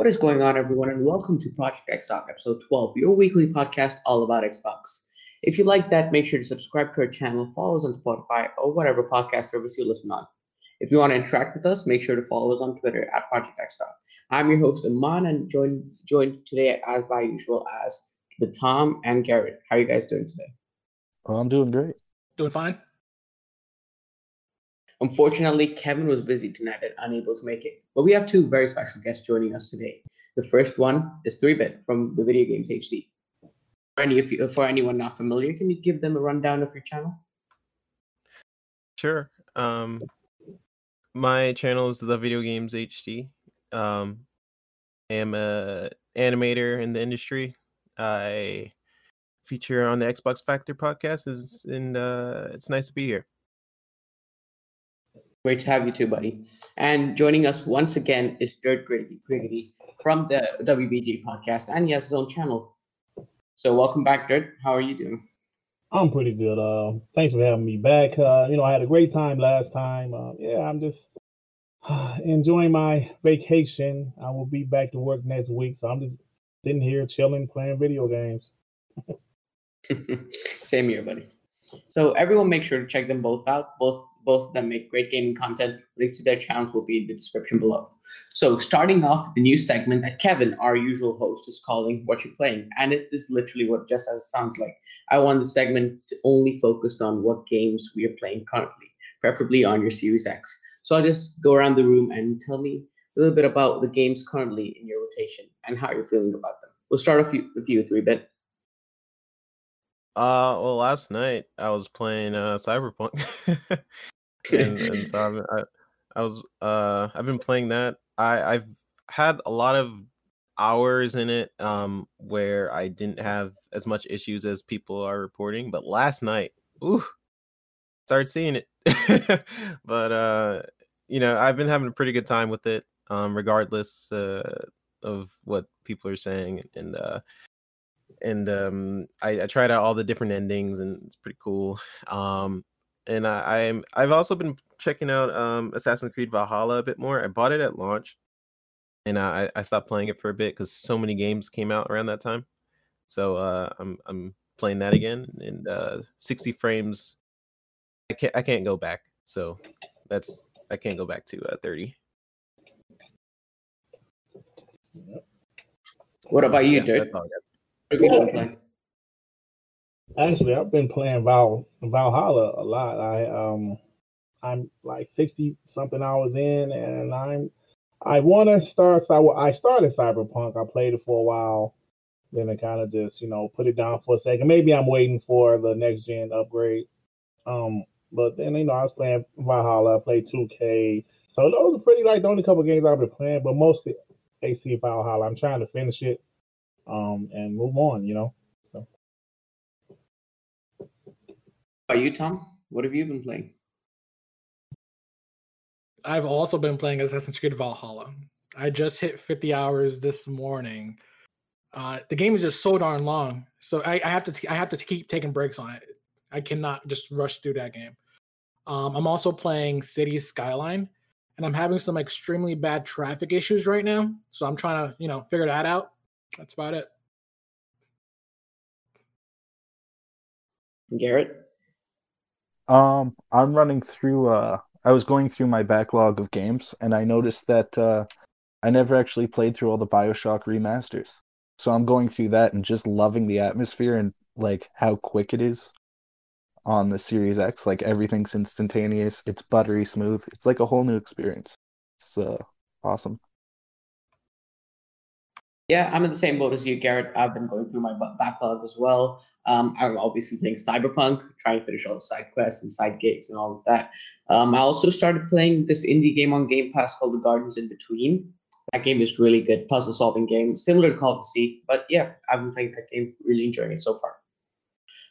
What is going on, everyone, and welcome to Project X Talk, episode 12, your weekly podcast all about Xbox. If you like that, make sure to subscribe to our channel, follow us on Spotify, or whatever podcast service you listen on. If you want to interact with us, make sure to follow us on Twitter at Project X Talk. I'm your host, Aman, and joined, joined today, as by usual, as with Tom and Garrett. How are you guys doing today? Well, I'm doing great. Doing fine. Unfortunately, Kevin was busy tonight and unable to make it. But we have two very special guests joining us today. The first one is 3-Bit from the Video Games HD. For, any you, for anyone not familiar, can you give them a rundown of your channel? Sure. Um, my channel is the Video Games HD. Um, I am a animator in the industry. I feature on the Xbox Factor podcast, is and uh, it's nice to be here. Great to have you too, buddy. And joining us once again is Dirt Griggity from the WBG podcast, and he has his own channel. So welcome back, Dirt. How are you doing? I'm pretty good. Uh, thanks for having me back. Uh, you know, I had a great time last time. Uh, yeah, I'm just enjoying my vacation. I will be back to work next week, so I'm just sitting here chilling, playing video games. Same here, buddy. So everyone, make sure to check them both out. Both both of them make great gaming content. Links to their channels will be in the description below. So, starting off the new segment that Kevin, our usual host, is calling What You're Playing. And it is literally what just as it sounds like. I want the segment to only focused on what games we are playing currently, preferably on your Series X. So, I'll just go around the room and tell me a little bit about the games currently in your rotation and how you're feeling about them. We'll start off with you, 3-Bit. Uh, well, last night I was playing uh Cyberpunk, and, and so I've, I, I was uh I've been playing that. I I've had a lot of hours in it um where I didn't have as much issues as people are reporting, but last night, ooh, started seeing it. but uh, you know, I've been having a pretty good time with it, um, regardless uh of what people are saying, and uh and um, I, I, tried out all the different endings, and it's pretty cool. Um, and I, I'm I've also been checking out um, Assassin's Creed Valhalla a bit more. I bought it at launch, and I, I stopped playing it for a bit because so many games came out around that time. So uh, I'm I'm playing that again, and uh, 60 frames. I can't I can't go back. So that's I can't go back to uh, 30. What about you, yeah, dude? Actually, I've been playing Val Valhalla a lot. I um I'm like 60 something hours in and I'm I want to start I started Cyberpunk. I played it for a while. Then I kind of just, you know, put it down for a second. Maybe I'm waiting for the next gen upgrade. Um but then you know, I was playing Valhalla, I played 2K. So those are pretty like the only couple games I've been playing, but mostly AC Valhalla. I'm trying to finish it um, and move on. You know. So. Are you Tom? What have you been playing? I've also been playing Assassin's Creed Valhalla. I just hit 50 hours this morning. Uh, the game is just so darn long, so I, I have to t- I have to keep taking breaks on it. I cannot just rush through that game. Um, I'm also playing Cities Skyline, and I'm having some extremely bad traffic issues right now. So I'm trying to, you know, figure that out. That's about it. Garrett? Um, I'm running through uh I was going through my backlog of games and I noticed that uh I never actually played through all the BioShock remasters. So I'm going through that and just loving the atmosphere and like how quick it is on the Series X. Like everything's instantaneous. It's buttery smooth. It's like a whole new experience. It's uh awesome. Yeah, I'm in the same boat as you, Garrett. I've been going through my backlog as well. Um, I'm obviously playing Cyberpunk, trying to finish all the side quests and side gigs and all of that. Um, I also started playing this indie game on Game Pass called The Gardens in Between. That game is really good, puzzle solving game, similar to Call of Duty. But yeah, I've been playing that game, really enjoying it so far.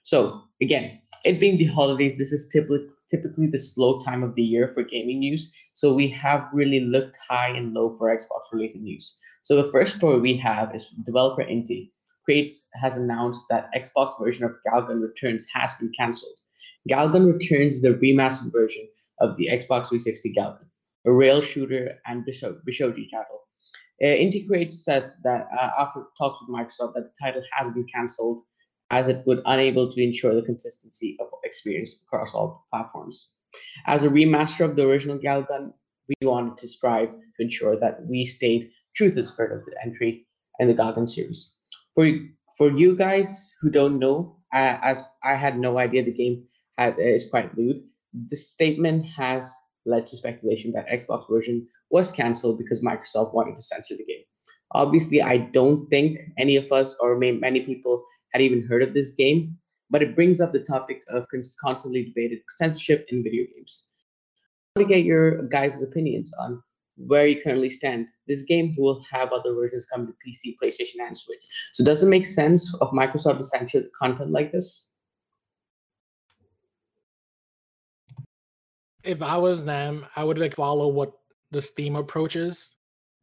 So again, it being the holidays, this is typically typically the slow time of the year for gaming news. So we have really looked high and low for Xbox related news. So the first story we have is from developer Inti. Creates has announced that Xbox version of Galgun Returns has been cancelled. Galgun Returns is the remastered version of the Xbox 360 Galgun, a rail shooter and Bishojo title. Uh, Inti Creates says that uh, after talks with Microsoft that the title has been cancelled as it would unable to ensure the consistency of experience across all platforms. As a remaster of the original Galgun, we wanted to strive to ensure that we stayed true to the spirit of the entry in the Galgun series. For for you guys who don't know, as I had no idea the game had, is quite lewd, the statement has led to speculation that Xbox version was canceled because Microsoft wanted to censor the game. Obviously, I don't think any of us or many people had even heard of this game, but it brings up the topic of constantly debated censorship in video games. I want to get your guys' opinions on where you currently stand. This game will have other versions come to PC, PlayStation, and Switch. So does it make sense of Microsoft to censor content like this? If I was them, I would like follow what the Steam approach is.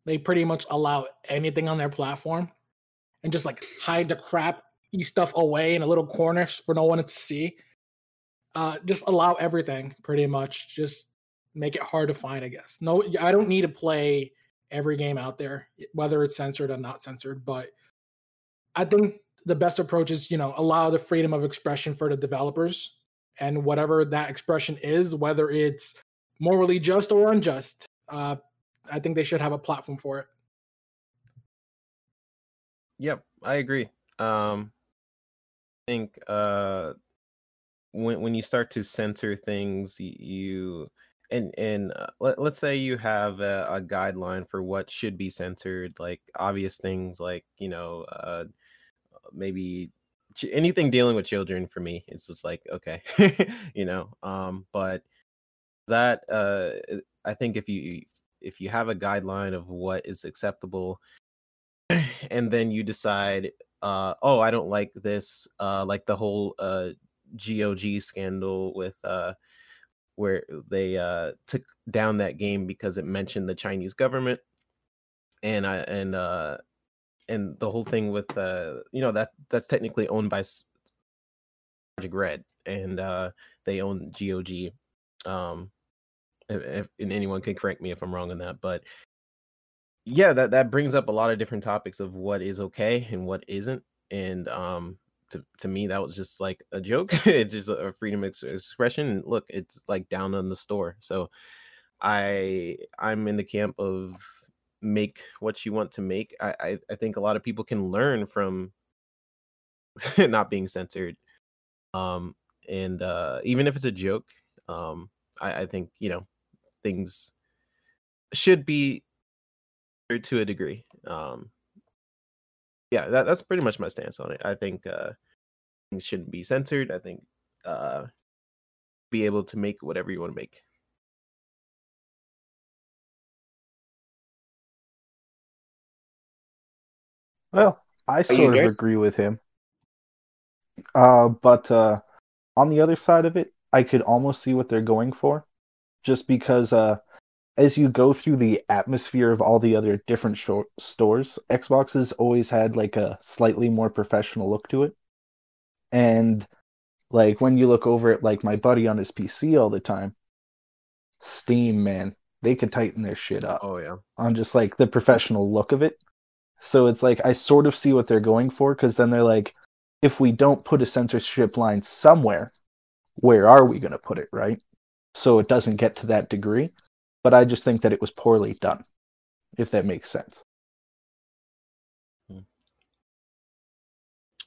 They pretty much allow anything on their platform and just like hide the crap stuff away in a little corner for no one to see. Uh, just allow everything pretty much. Just make it hard to find, I guess. No, I don't need to play every game out there, whether it's censored or not censored. But I think the best approach is, you know, allow the freedom of expression for the developers and whatever that expression is, whether it's morally just or unjust. Uh, I think they should have a platform for it. Yep, I agree. Um, think uh, when when you start to censor things, you and and uh, let, let's say you have a, a, guideline for what should be censored like obvious things like you know uh maybe ch- anything dealing with children for me it's just like okay you know um but that uh i think if you if you have a guideline of what is acceptable and then you decide uh oh i don't like this uh like the whole uh gog scandal with uh where they uh, took down that game because it mentioned the Chinese government, and I and uh, and the whole thing with uh, you know that that's technically owned by Projekt Red, and uh, they own GOG. Um, if, and anyone can correct me if I'm wrong on that, but yeah, that that brings up a lot of different topics of what is okay and what isn't, and um, to, to me that was just like a joke it's just a freedom of expression look it's like down on the store so i i'm in the camp of make what you want to make i i, I think a lot of people can learn from not being censored um and uh even if it's a joke um i i think you know things should be to a degree um yeah, that, that's pretty much my stance on it. I think uh, things shouldn't be censored. I think uh, be able to make whatever you want to make. Well, I sort of agree with him. Uh, but uh, on the other side of it, I could almost see what they're going for, just because uh, as you go through the atmosphere of all the other different short stores, Xbox has always had like a slightly more professional look to it. And like when you look over at like my buddy on his PC all the time, Steam, man, they could tighten their shit up. Oh yeah. On just like the professional look of it. So it's like I sort of see what they're going for because then they're like, if we don't put a censorship line somewhere, where are we going to put it, right? So it doesn't get to that degree but I just think that it was poorly done, if that makes sense.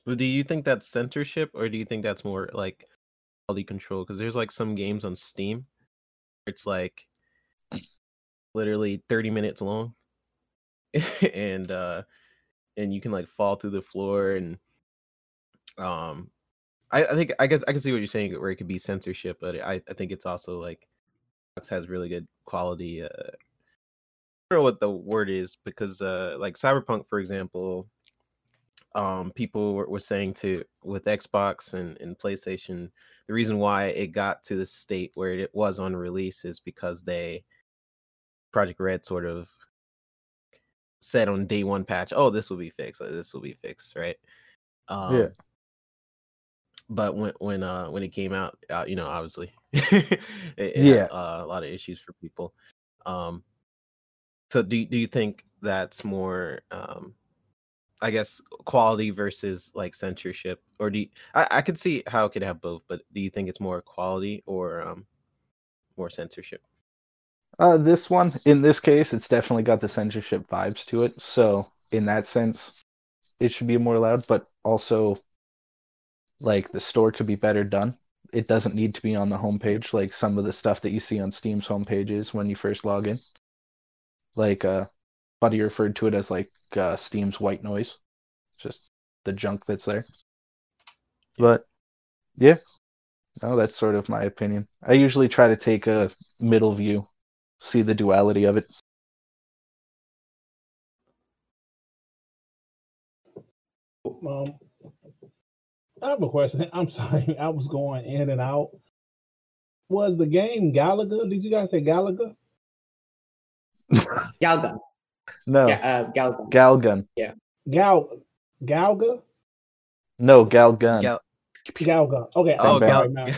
Do you think that's censorship, or do you think that's more like quality control? Because there's like some games on Steam, it's like literally 30 minutes long, and uh, and you can like fall through the floor, and um, I, I think I guess I can see what you're saying where it could be censorship, but I I think it's also like has really good quality. Uh, I don't know what the word is because, uh, like Cyberpunk, for example, um, people were, were saying to with Xbox and, and PlayStation, the reason why it got to the state where it was on release is because they Projekt Red sort of said on day one patch, "Oh, this will be fixed. This will be fixed." Right? Um, yeah but when when uh when it came out, uh, you know, obviously, it, yeah, had, uh, a lot of issues for people. Um, so do do you think that's more um I guess quality versus like censorship, or do you, I, I could see how it could have both, but do you think it's more quality or um more censorship? Uh, this one, in this case, it's definitely got the censorship vibes to it. So, in that sense, it should be more loud, but also, like, the store could be better done. It doesn't need to be on the homepage, like some of the stuff that you see on Steam's homepages when you first log in. Like, uh, Buddy referred to it as like uh, Steam's white noise, just the junk that's there. But yeah, no, that's sort of my opinion. I usually try to take a middle view, see the duality of it. Um, I have a question. I'm sorry, I was going in and out. Was the game Galaga? Did you guys say Galaga? Galgun. No, Yeah, uh, Galgun. Galgun. Yeah. Gal Galga? No, Galgun. Gal- Galga. Okay, oh, I'm Gal- sorry, man.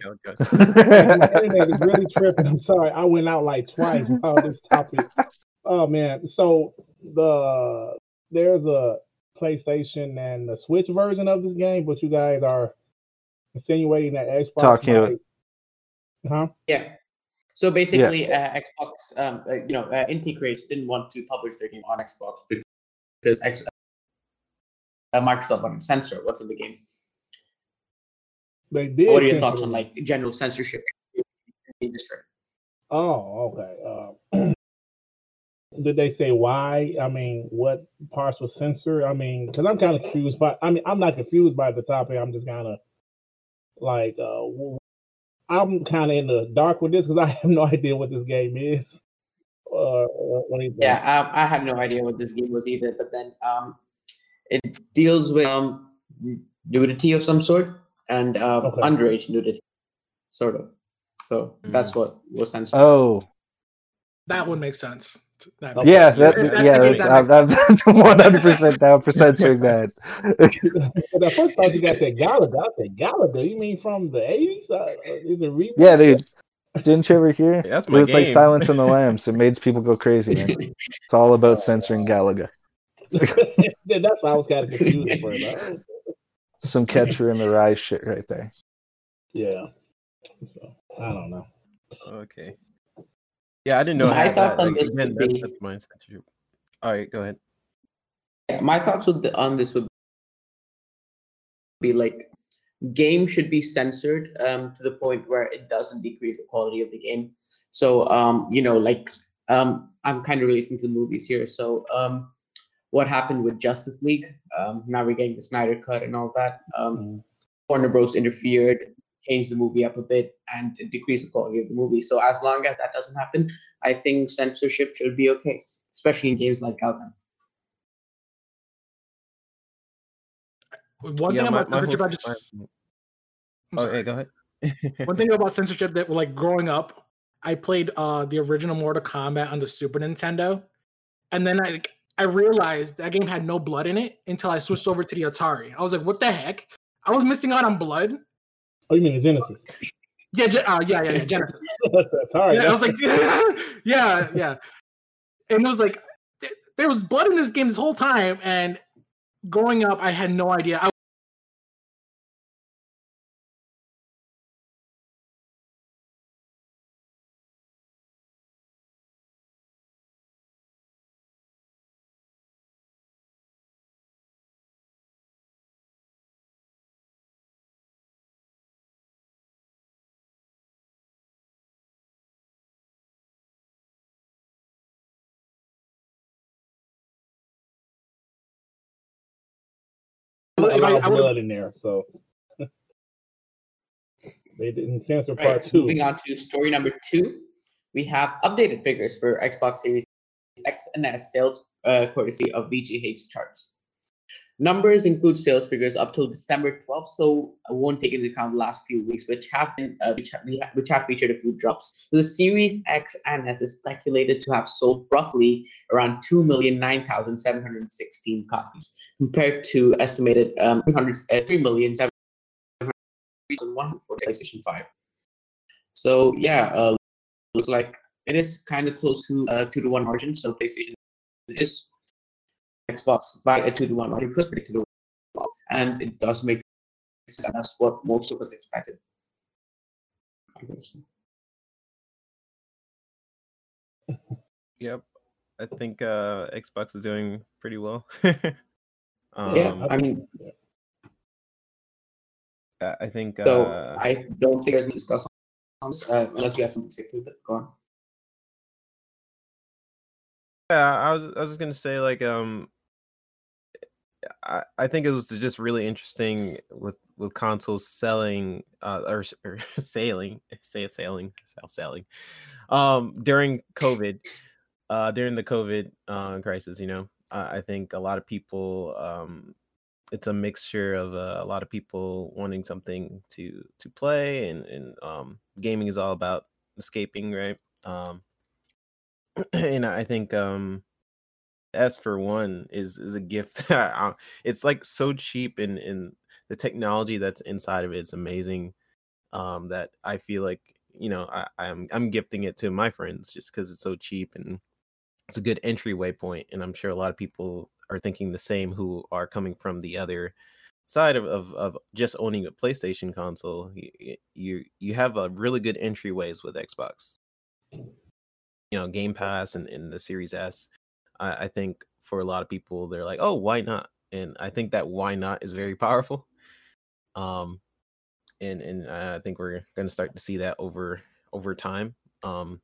Gal- Gal- My internet is really tripping. I'm sorry. I went out like twice about this topic. Oh man. So the there's a PlayStation and the Switch version of this game, but you guys are insinuating that Xbox Talking about- might- huh? Yeah. So basically, uh, Xbox, um, uh, you know, uh, Inti Creates didn't want to publish their game on Xbox because X, uh, Microsoft wanted to censor what's in the game. They did. What are your thoughts on like general censorship in the industry? Oh, okay. Did they say why? I mean, what parts were censored? I mean, because I'm kind of confused by. I mean, I'm not confused by the topic. I'm just kind of like, uh, w- I'm kind of in the dark with this because I have no idea what this game is. Uh, what is Yeah, I, I had no idea what this game was either. But then, um, it deals with um nudity of some sort and uh, Okay. underage nudity, sort of. So that's what was censored. Oh, That would make sense. That yeah, that, That's- yeah, that- that's, that makes I'm, I'm 100% down for censoring that. But at first, I thought you guys said Galaga. I said Galaga. You mean from the 80s? Uh, is it remake? yeah, dude. Didn't you ever hear? Yeah, that's it my was like game. Silence in the Lambs. It made people go crazy, man. It's all about censoring Galaga. That's why I was kind of confused at first. Like, oh, Some catcher in the rye shit right there. Yeah. So, I don't know. Okay. Yeah, I didn't know. My thoughts that. on Like, this again, would be- that's my. All right, go ahead. My thoughts the, on this would be like game should be censored um, to the point where it doesn't decrease the quality of the game so um, you know like um, i'm kind of relating to the movies here so um, what happened with justice league um, now we're getting the snyder cut and all that um, Mhm. warner bros interfered changed the movie up a bit and decrease the quality of the movie so as long as that doesn't happen i think censorship should be okay especially in games like Galgun. One Yeah, thing my- about my whole- censorship, I just I'm Oh, sorry. yeah, go ahead. one thing about censorship that like growing up, I played uh the original Mortal Kombat on the Super Nintendo, and then I I realized that game had no blood in it until I switched over to the Atari. I was like, what the heck? I was missing out on blood. Oh, you mean the Genesis? Yeah, uh, yeah, yeah, yeah, Genesis. That's all right. Yeah, I was like, yeah, yeah. And it was like, there was blood in this game this whole time. And growing up, I had no idea. I I- I blood in there, so they didn't censor Right, part two. Moving on to story number two, we have updated figures for Xbox Series X and S sales, uh, courtesy of VGChartz. Numbers include sales figures up till December 12th, so I won't take into account the last few weeks, which have been uh, which, have, which have featured a few drops. So the Series X and S is speculated to have sold roughly around 2,009,716 copies, compared to estimated um, 300, uh, 3,701 for PlayStation 5. So yeah, uh, looks like it is kind of close to uh, two to one margin. So PlayStation is Xbox by a two to one because predicted and it does make sense. That's what most of us expected. Yep. I think uh Xbox is doing pretty well. um, yeah, I mean, I I think so uh, I don't think there's any discuss on this, uh, unless you have something to say to it. Go on. Yeah, I was I was just gonna say like um I, I think it was just really interesting with with consoles selling uh or, or sailing say it sailing sell sailing um during COVID uh during the COVID uh crisis you know I, I think a lot of people um it's a mixture of uh, a lot of people wanting something to to play and and um gaming is all about escaping right? Um and I think um S for one is is a gift. Uh, it's like so cheap and and the technology that's inside of it is amazing. Um, that I feel like you know I, I'm I'm gifting it to my friends just because it's so cheap and it's a good entryway point. And I'm sure a lot of people are thinking the same who are coming from the other side of of, of just owning a PlayStation console. You, you you have a really good entryways with Xbox. You know, Game Pass and, and the Series S. I, I think for a lot of people, they're like, "Oh, why not?" And I think that "why not" is very powerful. Um, and and I think we're going to start to see that over over time. Um,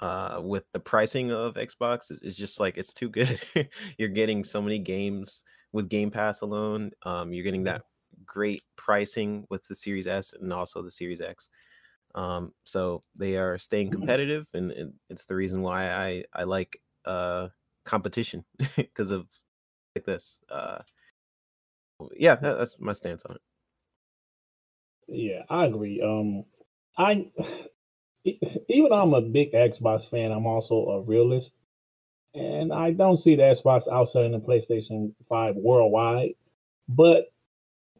uh, with the pricing of Xbox, it's, it's just like it's too good. you're getting so many games with Game Pass alone. Um, you're getting that great pricing with the Series S and also the Series X. Um, so they are staying competitive, and, and it's the reason why I I like uh competition because of like this. Uh, yeah, that, that's my stance on it. Yeah, I agree. Um, I even though I'm a big Xbox fan, I'm also a realist, and I don't see the Xbox outselling the PlayStation Five worldwide. But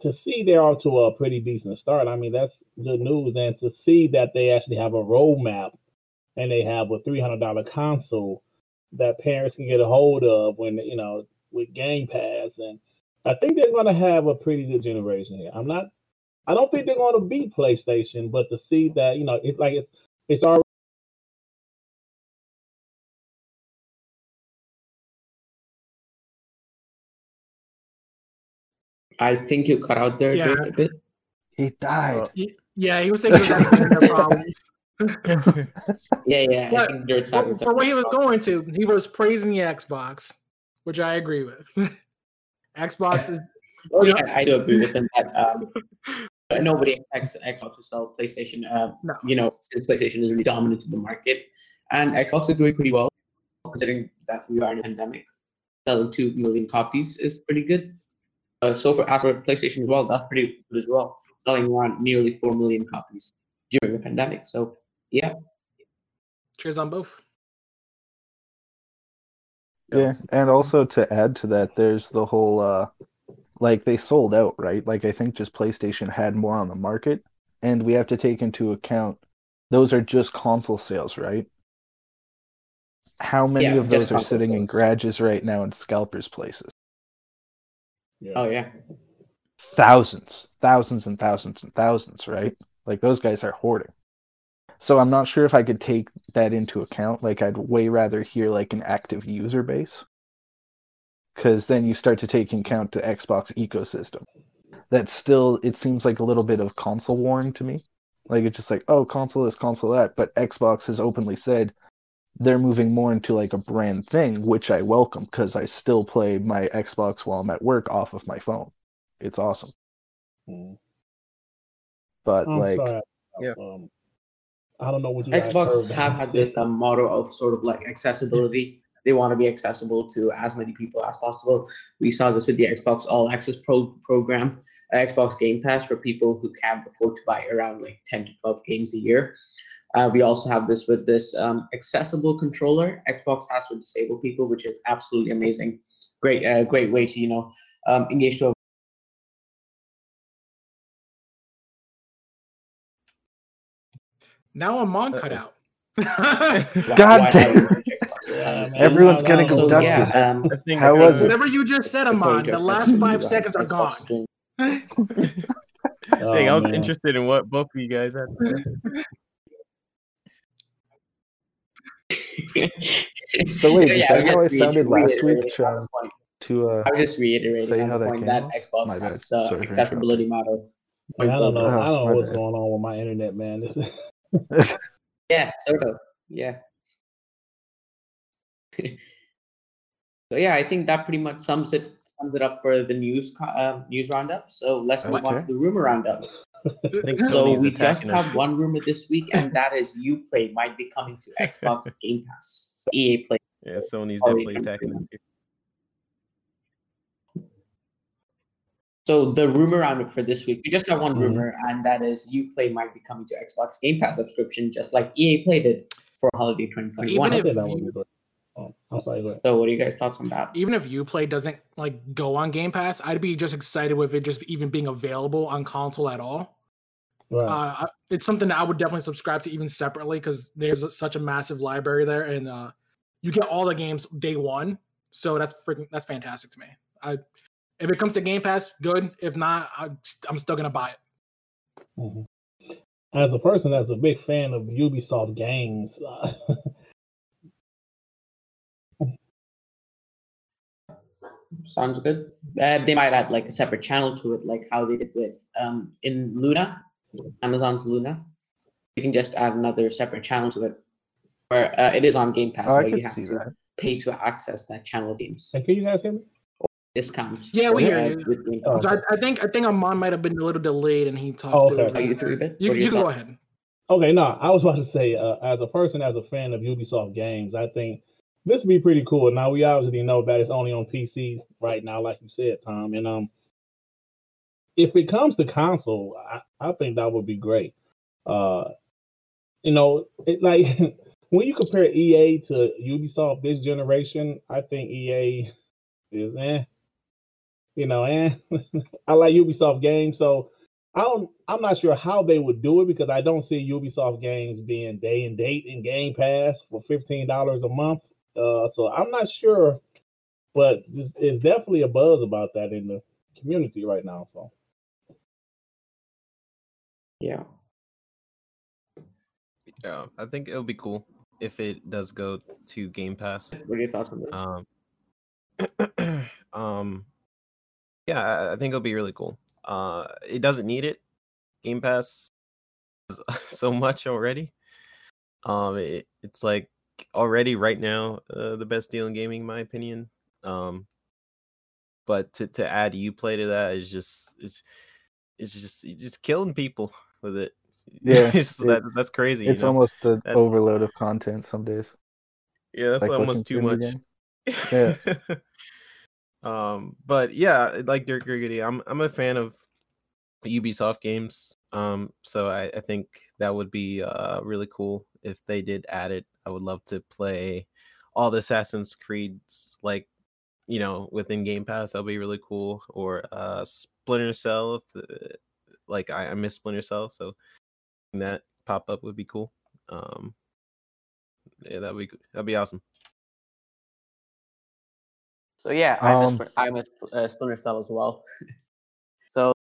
to see they're off to a pretty decent start, I mean that's good news. And to see that they actually have a roadmap and they have a three hundred dollar console that parents can get a hold of when you know with Game Pass, and I think they're going to have a pretty good generation here. I'm not I don't think they're going to beat PlayStation, but to see that you know it's like it's it's already I think you cut out there Yeah. Jake, a bit. He died. Y- Yeah, he was saying he was having internet problems. Yeah, yeah. I But for, for what he was going to, he was praising the Xbox, which I agree with. Xbox is Oh yeah, I do agree with him that um, nobody expects Xbox to sell PlayStation. Uh, no. you know, since PlayStation is really dominant in the market, and Xbox is doing pretty well, considering that we are in a pandemic. Selling two million copies is pretty good. Uh, so for as for PlayStation as well, that's pretty good as well. Selling around nearly four million copies during the pandemic. So yeah, Cheers on both. Yeah, and also to add to that, there's the whole uh like they sold out, right? Like I think just PlayStation had more on the market, and we have to take into account those are just console sales, right? How many Yeah, of those are console sitting in sales. garages right now in scalpers' places? yeah. oh yeah, Thousands, thousands and thousands and thousands, right? Like those guys are hoarding. So I'm not sure if I could take that into account. Like I'd way rather hear like an active user base. Cause then you start to take into account the Xbox ecosystem. That's still it seems like a little bit of console warring to me. Like it's just like, oh, console this, console that. But Xbox has openly said they're moving more into like a brand thing, which I welcome because I still play my Xbox while I'm at work off of my phone. It's awesome. Mm. But I'm like sorry. Yeah. Um, I don't know what Xbox have had this um, motto of sort of like accessibility. They want to be accessible to as many people as possible. We saw this with the Xbox All Access Pro program, uh, Xbox Game Pass for people who can't afford to buy around like 10 to 12 games a year. Uh, we also have this with this um, accessible controller Xbox has for disabled people, which is absolutely amazing. Great, uh, great way to you know um, engage to a Now I'm on Uh-oh. cutout. God damn. Yeah, Everyone's I getting don't. So abducted. yeah, um, How was it? Whatever you just said, Amon, the last five seconds are gone. Oh, Dang, I was man. interested in what both of you guys had to say. So wait, is I that was how I just sounded last reiterating week, on the To uh, I was just reiterating Say how that point came that? Xbox My has bad. the Sorry accessibility model. Man, I don't know. Oh, I don't know what's bad. going on with my internet, man. This is Yeah, sort of. Yeah. so yeah, I think that pretty much sums it sums it up for the news uh, news roundup. So let's move on to the rumor roundup. So we just us. have one rumor this week, and that is UPlay might be coming to Xbox Game Pass. So EA Play. Yeah, Sony's definitely attacking. So the rumor roundup for this week, we just have one Mhm. rumor, and that is UPlay might be coming to Xbox Game Pass subscription, just like EA Play did for holiday 2021. I if that you- Oh, sorry. So what are you guys' thoughts on that? Even if UPlay doesn't like go on Game Pass, I'd be just excited with it just even being available on console at all. Right. Uh, it's something that I would definitely subscribe to even separately because there's a- such a massive library there, and uh, you get all the games day one. So that's freaking that's fantastic to me. I if it comes to Game Pass, good. If not, I, I'm still gonna buy it. Mhm. As a person that's a big fan of Ubisoft games, uh, Sounds good. Uh, they might add like a separate channel to it, like how they did with um in Luna, Amazon's Luna. You can just add another separate channel to it, where uh, it is on Game Pass, Oh, I but you have see to that. pay to access that channel games and can you guys hear me? Discount. Yeah, we hear you. Oh, So I, I think I think Amon might have been a little delayed, and he talked. Oh, okay. Are you through a bit? You, you can go ahead. Okay, no, I was about to say, uh, as a person, as a fan of Ubisoft games, I think this would be pretty cool. Now we obviously know that it's only on PC right now, like you said, Tom. And um, if it comes to console, I, I think that would be great. Uh, you know, it like when you compare EA to Ubisoft this generation, I think EA is eh. You know, eh. I like Ubisoft games, so I don't. I'm not sure how they would do it because I don't see Ubisoft games being day and date in Game Pass for fifteen dollars a month. Uh, so I'm not sure, but just, it's definitely a buzz about that in the community right now. So Yeah. Yeah, I think it'll be cool if it does go to Game Pass. What are your thoughts on this? Um, um, yeah, I, think it'll be really cool. Uh, it doesn't need it. Game Pass has so much already. Um, it, it's like already right now uh, the best deal in gaming, in my opinion. Um, but to to add UPlay to that is just it's it's just it's just killing people with it. Yeah, It's- that, it's- that's crazy. you It's know? almost an That's- overload of content some days. yeah, that's like almost too much. through a new Yeah. Um, but yeah, like Dirk Griggity, I'm I'm a fan of Ubisoft games. Um, so I, I think that would be uh really cool if they did add it. I would love to play all the Assassin's Creeds like you know within Game Pass. That'll be really cool. Or uh Splinter Cell if the, like I, I miss Splinter Cell, so that pop up would be cool. Um, yeah, that'd be that'd be awesome. So yeah, I'm Um, a, I'm a Spl- Splinter Cell as well. so,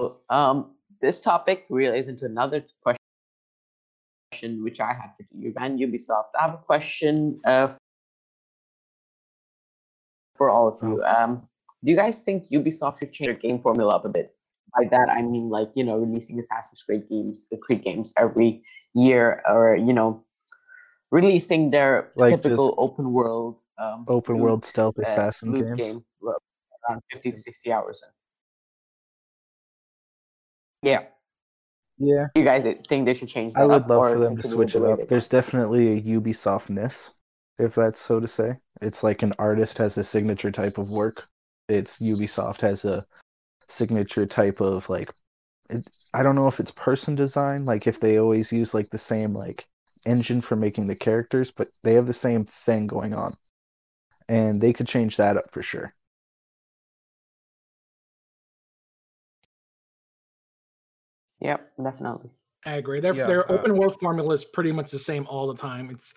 so, um, this topic relates into another question which I have for you and Ubisoft. I have a question uh, for all of you. Um, do you guys think Ubisoft should change their game formula up a bit? By that I mean like you know releasing Assassin's Creed games, the Creed games every year, or you know releasing their Like typical open world um, Open loot, world stealth uh, assassin games. game well, around 50 to 60 hours in. Yeah, Yeah, you guys think they should change that I would love for them to switch it up. There's definitely a Ubisoftness, if that's so to say. It's like an artist has a signature type of work. It's Ubisoft has a signature type of like it, I don't know if it's person design, like if they always use like the same like engine for making the characters, but they have the same thing going on. And they could change that up for sure. Yep, definitely. I agree. Their Yeah, their uh, open world formula is pretty much the same all the time. It's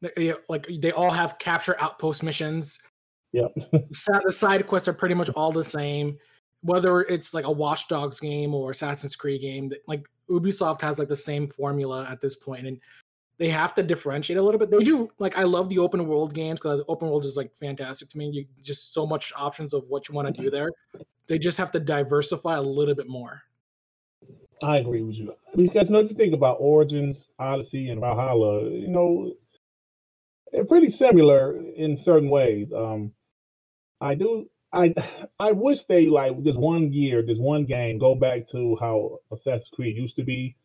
they- like they all have capture outpost missions. Yep. Sa- The side quests are pretty much all the same. Whether it's like a Watch Dogs game or Assassin's Creed game, like Ubisoft has like the same formula at this point, and they have to differentiate a little bit. They do like I love the open world games because open world is like fantastic to me. You just so much options of what you want to do there. They just have to diversify a little bit more. I agree with you. Because you know, if you think about Origins, Odyssey, and Valhalla, you know, they're pretty similar in certain ways. Um, I do. I I wish they like this one year, this one game, go back to how Assassin's Creed used to be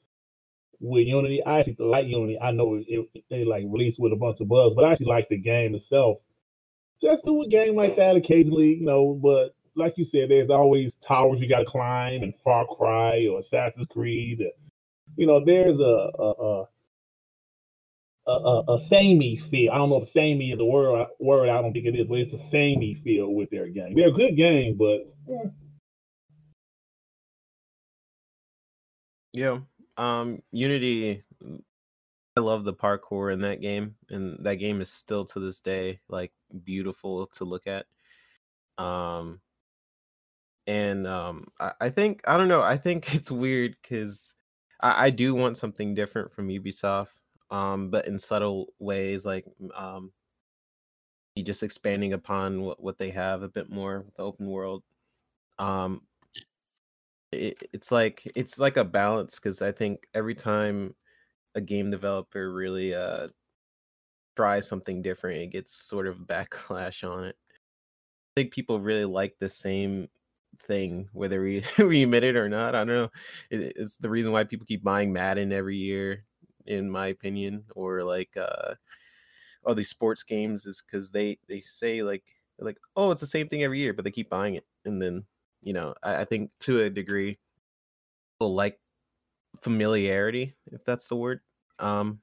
with Unity. I actually like Unity. I know it, it- they like released with a bunch of bugs, but I actually like the game itself. Just do a game like that occasionally, you know. But like you said, there's always towers you got to climb, and Far Cry or Assassin's Creed. You know, there's a a a, a, a, a samey feel. I don't know if samey is the word. Word I don't think it is, but it's a samey feel with their game. They're a good game, but eh, Yeah. Um Unity mm, I love the parkour in that game and that game is still to this day like beautiful to look at. Um and um I, I think I don't know, I think it's weird cuz I, I do want something different from Ubisoft. Um but in subtle ways like um you just expanding upon what, what they have a bit more with the open world. Um it, it's like it's like a balance because I think every time a game developer really uh tries something different, it gets sort of backlash on it. I think people really like the same thing, whether we, we admit it or not. I don't know. It, it's the reason why people keep buying Madden every year, in my opinion, or like uh all these sports games is because they they say like like oh it's the same thing every year, but they keep buying it, and then you know I, I think to a degree people like familiarity if that's the word um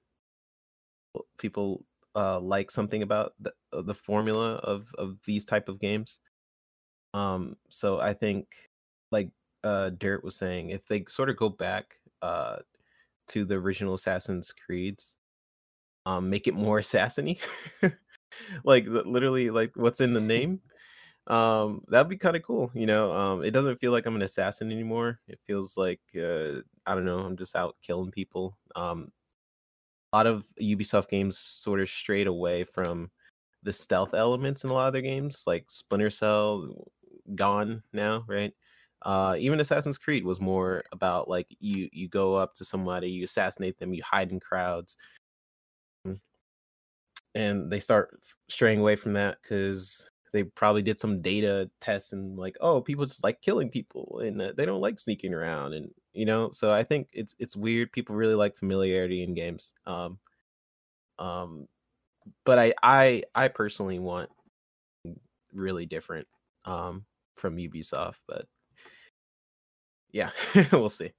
people uh like something about the, uh, the formula of of these type of games. Um so i think like uh dirt was saying if they sort of go back uh to the original assassin's creeds um make it more assassiny like literally like what's in the name um that'd be kind of cool you know um it doesn't feel like i'm an assassin anymore it feels like uh i don't know i'm just out killing people um a lot of ubisoft games sort of strayed away from the stealth elements in a lot of their games like splinter cell gone now right? Uh even assassin's creed was more about like you you go up to somebody you assassinate them you hide in crowds. And they start straying away from that because they probably did some data tests and like oh people just like killing people and uh, they don't like sneaking around and you know so i think it's it's weird people really like familiarity in games um um but i i i personally want really different um from ubisoft but yeah we'll see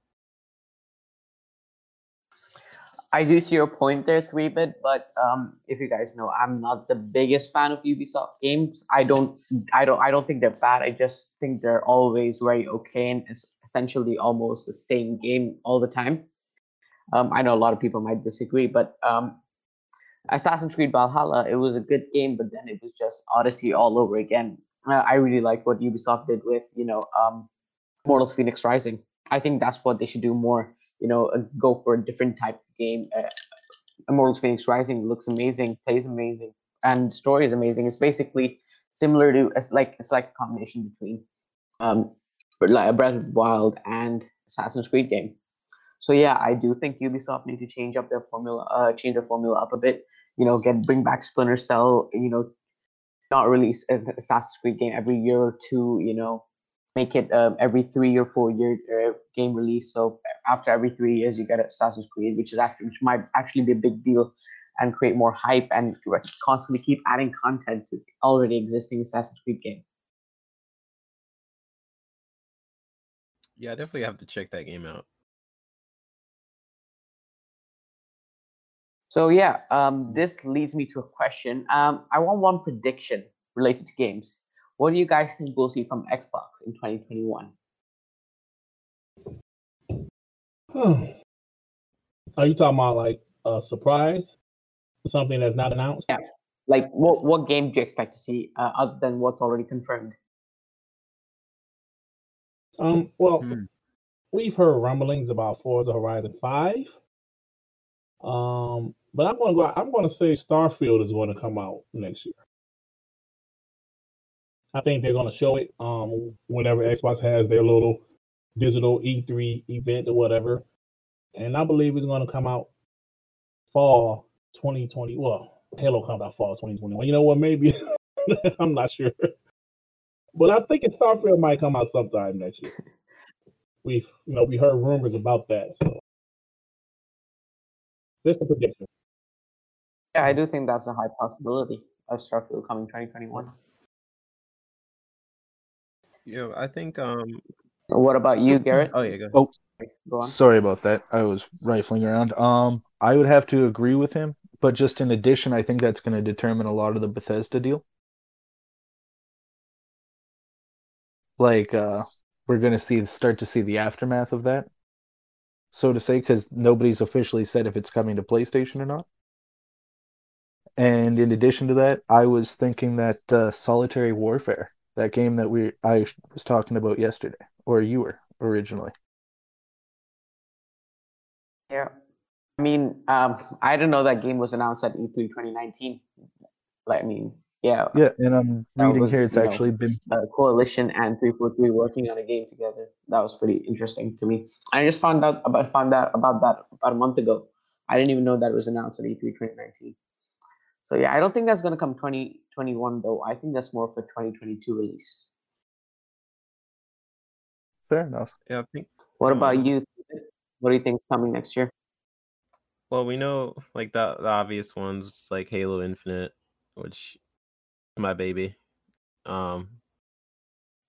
I do see your point there, three bit, but um, if you guys know, I'm not the biggest fan of Ubisoft games. I don't, I don't, I don't think they're bad. I just think they're always very okay, and it's essentially almost the same game all the time. Um, I know a lot of people might disagree, but um, Assassin's Creed Valhalla, it was a good game, but then it was just Odyssey all over again. Uh, I really like what Ubisoft did with, you know, um, Mortals Phoenix Rising. I think that's what they should do more. You know, uh, go for a different type of game. Uh, Immortals Phoenix Rising looks amazing, plays amazing, and story is amazing. It's basically similar to it's like it's like a combination between um but like a Breath of the Wild and Assassin's Creed game. So yeah, I do think Ubisoft need to change up their formula, uh, change their formula up a bit. You know, get bring back Splinter Cell. You know, not release an Assassin's Creed game every year or two. You know, make it um, every three or four year uh, game release. So after every three years, you get Assassin's Creed, which is actually which might actually be a big deal, and create more hype and constantly keep adding content to already existing Assassin's Creed game. yeah I definitely have to check that game out So yeah, um, this leads me to a question. Um, I want one prediction related to games. What do you guys think we'll see from Xbox in 2021? Huh. Are you talking about like a surprise? Something that's not announced? Yeah. Like, what what game do you expect to see uh, other than what's already confirmed? Um. Well, Hmm. we've heard rumblings about Forza Horizon Five. Um, but I'm gonna go. I'm gonna say Starfield is going to come out next year. I think they're gonna show it um whenever Xbox has their little digital E3 event or whatever, and I believe it's gonna come out fall 2020. Well, Halo comes out fall 2021. You know what? Maybe I'm not sure, but I think Starfield might come out sometime next year. We've you know we heard rumors about that, so just a prediction. Yeah, I do think that's a high possibility of Starfield coming 2021. Yeah, I think. Um. What about you, Garrett? Oh yeah, go ahead. Oh, Go on. Sorry about that. I was rifling around. Um, I would have to agree with him, but just in addition, I think that's going to determine a lot of the Bethesda deal. Like, uh, we're going to see start to see the aftermath of that, so to say, because nobody's officially said if it's coming to PlayStation or not. And in addition to that, I was thinking that uh, Solitary Warfare, that game that we I was talking about yesterday, or you were originally. Yeah. I mean, um, I didn't know that game was announced at E E3 2019. Like, I mean, yeah, Yeah, and I'm reading was, here it's you know, actually been uh, Coalition and 343 working on a game together. That was pretty interesting to me. I just found out about found out about that about a month ago. I didn't even know that it was announced at E E3 2019. So yeah, I don't think that's gonna come 2021 though. I think that's more of a 2022 release. fair enough. Yeah, I think. What Um, about you? What do you think is coming next year? Well, we know like the the obvious ones like Halo Infinite, which is my baby. Um,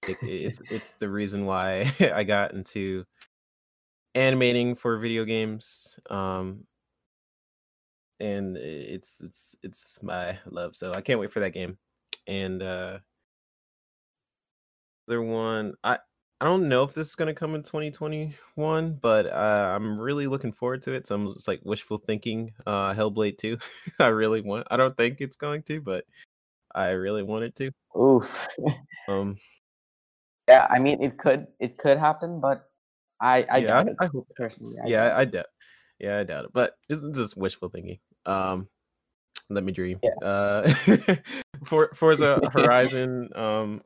it, it's it's the reason why I got into animating for video games. Um, and it's it's it's my love. So I can't wait for that game. And uh, other one, I I don't know if this is gonna come in 2021, but uh, I'm really looking forward to it. So I'm just like wishful thinking. Uh, Hellblade 2. I really want. I don't think it's going to, but I really want it to. Oof. Um, yeah, I mean it could it could happen, but I I yeah, doubt I, it I hope. personally. I yeah, doubt I, I doubt. Yeah, I doubt it. But it's just wishful thinking. Um, let me dream. Yeah. Uh, for Forza Horizon. Um,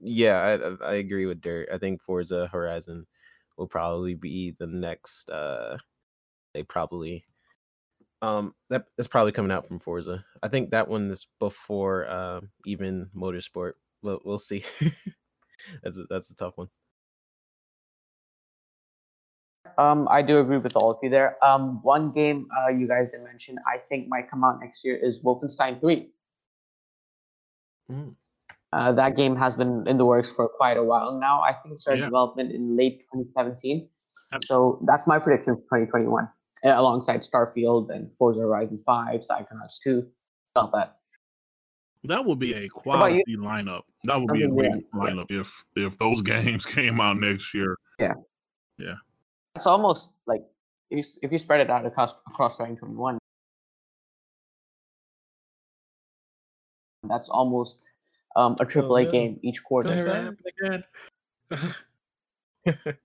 yeah, I, I- agree with Dirt. I think Forza Horizon will probably be the next. Uh, they probably. Um, that's probably coming out from Forza. I think that one is before um even Motorsport. We'll we'll see. that's a, that's a tough one. Um, I do agree with all of you there. Um, one game uh, you guys didn't mention, I think might come out next year is Wolfenstein 3. Mm. Uh, that game has been in the works for quite a while now. I think it started Yeah. development in late 2017. Yep. So that's my prediction for 2021, uh, alongside Starfield and Forza Horizon 5, Psychonauts 2, all that. That would be a quality lineup. That would I be a great yeah, yeah. lineup if if those games came out next year. It's almost like if you, if you spread it out across, across 2021, that's almost um, a AAA no. game each quarter. Never bad. happened again.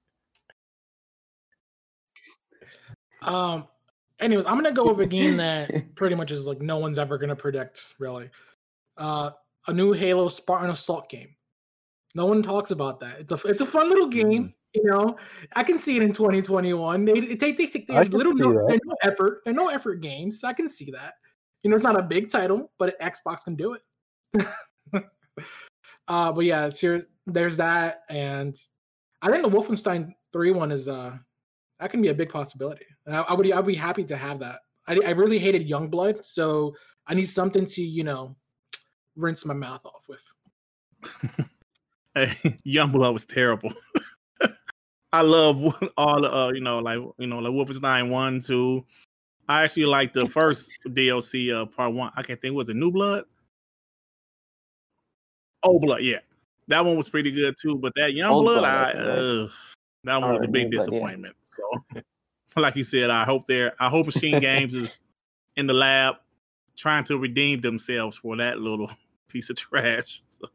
um. Anyways, I'm gonna go with a game that pretty much is like no one's ever gonna predict, really. Uh, a new Halo Spartan Assault game. No one talks about that. It's a it's a fun little game. You know, I can see it in 2021. They it take take take I can Oh, little see no, no effort. They're no effort games. I can see that. You know, it's not a big title, but Xbox can do it. uh, but yeah, serious. There's that, and I think the Wolfenstein Three one is uh that can be a big possibility. And I, I would I'd be happy to have that. I, I really hated Youngblood, so I need something to you know rinse my mouth off with. Hey, Youngblood was terrible. I love all the uh, you know, like you know, like Wolfenstein one, two. I actually like the first DLC uh part one. I can't think was it New Blood? Old Blood, yeah. That one was pretty good too, but that Young Old Blood, Blood, I uh, that one was a big Blood, yeah. disappointment. So like you said, I hope they're I hope Machine Games is in the lab trying to redeem themselves for that little piece of trash. So.